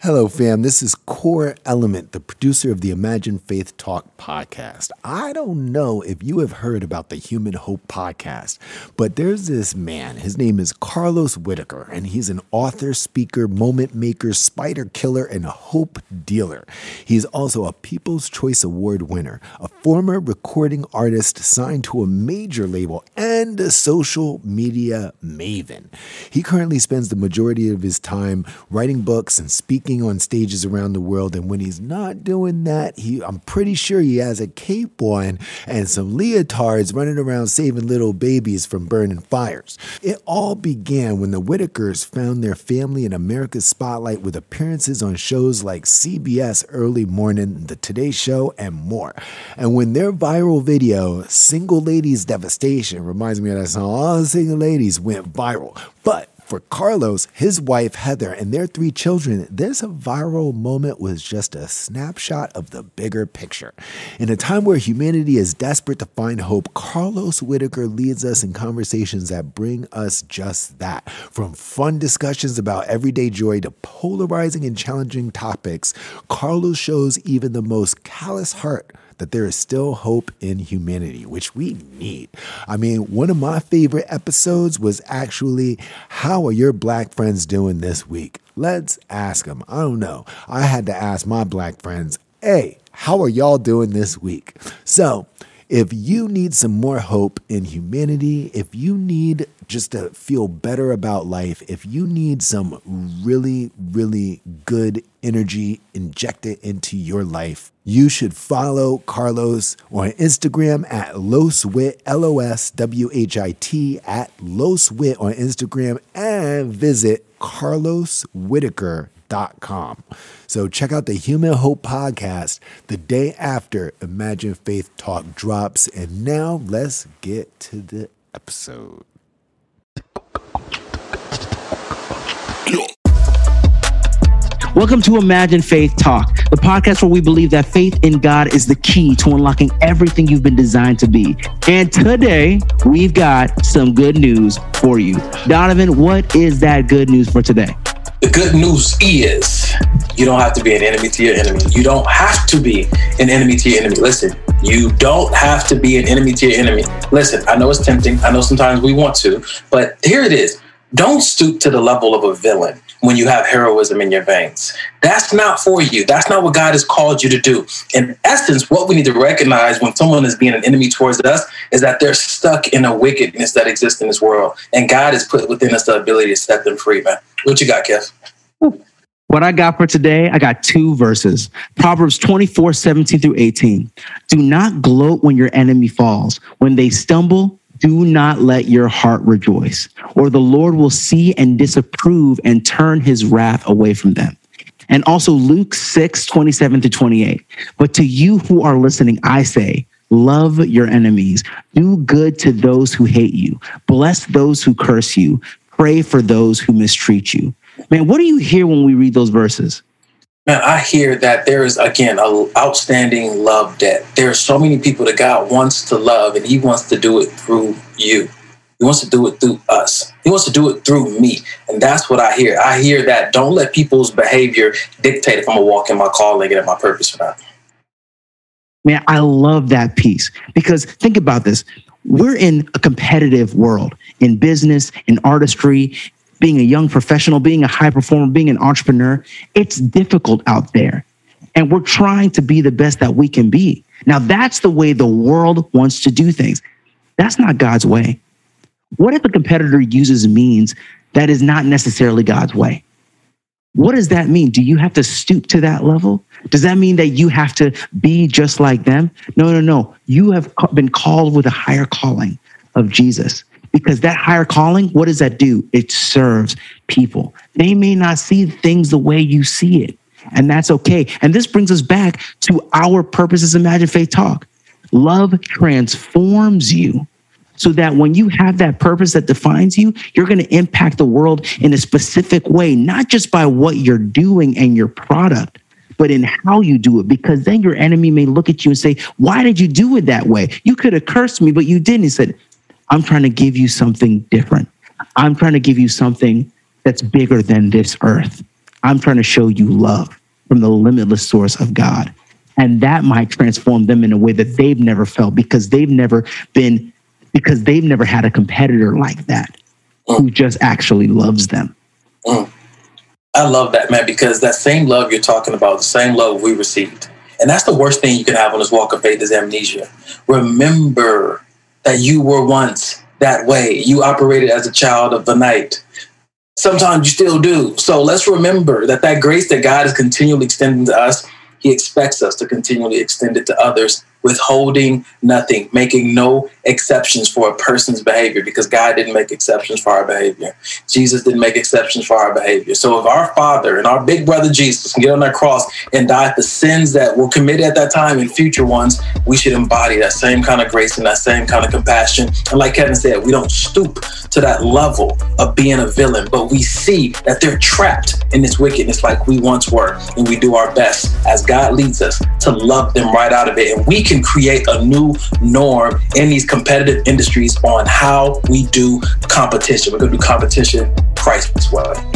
Hello, fam. This is Core Element, the producer of the Imagine Faith Talk podcast. I don't know if you have heard about the Human Hope podcast, but there's this man. His name is Carlos Whitaker, and he's an author, speaker, moment maker, spider killer, and hope dealer. He's also a People's Choice Award winner, a former recording artist signed to a major label, and a social media maven. He currently spends the majority of his time writing books and speaking on stages around the world. And when he's not doing that, he I'm pretty sure he has a cape on and some leotards running around saving little babies from burning fires. It all began when the Whitakers found their family in America's spotlight with appearances on shows like CBS Early Morning, The Today Show, and more. And when their viral video, Single Ladies Devastation, reminds me of that song, All the Single Ladies went viral. But for Carlos, his wife Heather, and their three children, this viral moment was just a snapshot of the bigger picture. In a time where humanity is desperate to find hope, Carlos Whitaker leads us in conversations that bring us just that. From fun discussions about everyday joy to polarizing and challenging topics, Carlos shows even the most callous heart that there is still hope in humanity, which we need. I mean, one of my favorite episodes was actually How are your black friends doing this week? Let's ask them. I don't know. I had to ask my black friends, hey, how are y'all doing this week? So, if you need some more hope in humanity, if you need just to feel better about life, if you need some really, really good energy injected into your life, you should follow Carlos on Instagram at Loswhit, L O S W H I T, at Loswhit on Instagram, and visit carloswhitaker.com. So check out the Human Hope podcast the day after Imagine Faith Talk drops. And now let's get to the episode. Welcome to Imagine Faith Talk, the podcast where we believe that faith in God is the key to unlocking everything you've been designed to be. And today, we've got some good news for you. Donovan, what is that good news for today? The good news is you don't have to be an enemy to your enemy. You don't have to be an enemy to your enemy. Listen, you don't have to be an enemy to your enemy. Listen, I know it's tempting. I know sometimes we want to, but here it is. Don't stoop to the level of a villain when you have heroism in your veins. That's not for you. That's not what God has called you to do. In essence, what we need to recognize when someone is being an enemy towards us is that they're stuck in a wickedness that exists in this world. And God has put within us the ability to set them free, man. What you got, Kev? What I got for today, I got two verses. Proverbs 24, 17 through 18. Do not gloat when your enemy falls. When they stumble, do not let your heart rejoice, or the Lord will see and disapprove and turn his wrath away from them. And also Luke 6, 27 to 28. But to you who are listening, I say, love your enemies, do good to those who hate you, bless those who curse you, pray for those who mistreat you. Man, what do you hear when we read those verses? Man, I hear that there is again a outstanding love debt. There are so many people that God wants to love, and He wants to do it through you. He wants to do it through us. He wants to do it through me, and that's what I hear. I hear that don't let people's behavior dictate if I'm gonna walk in my calling and my purpose or not. Man, I love that piece because think about this. We're in a competitive world in business, in artistry, being a young professional, being a high performer, being an entrepreneur, it's difficult out there. And we're trying to be the best that we can be. Now, that's the way the world wants to do things. That's not God's way. What if a competitor uses means that is not necessarily God's way? What does that mean? Do you have to stoop to that level? Does that mean that you have to be just like them? No, no, no. You have been called with a higher calling of Jesus because that higher calling, what does that do? It serves people. They may not see things the way you see it, and that's okay. And this brings us back to our purposes. Imagine Faith Talk. Love transforms you so that when you have that purpose that defines you, you're going to impact the world in a specific way, not just by what you're doing and your product, but in how you do it. Because then your enemy may look at you and say, Why did you do it that way? You could have cursed me, but you didn't. He said, I'm trying to give you something different. I'm trying to give you something that's bigger than this earth. I'm trying to show you love from the limitless source of God. And that might transform them in a way that they've never felt because they've never been, because they've never had a competitor like that who just actually loves them. Mm. I love that, man, because that same love you're talking about, the same love we received. And that's the worst thing you can have on this walk of faith is amnesia. Remember that you were once that way. You operated as a child of the night. Sometimes you still do. So let's remember that that grace that God is continually extending to us, He expects us to continually extend it to others withholding nothing, making no exceptions for a person's behavior because God didn't make exceptions for our behavior. Jesus didn't make exceptions for our behavior. So if our Father and our big brother Jesus can get on that cross and die for sins that were committed at that time and future ones, we should embody that same kind of grace and that same kind of compassion. And like Kevin said, we don't stoop to that level of being a villain, but we see that they're trapped in this wickedness like we once were. And we do our best as God leads us to love them right out of it. And we can can create a new norm in these competitive industries on how we do competition. We're going to do competition Christ's way.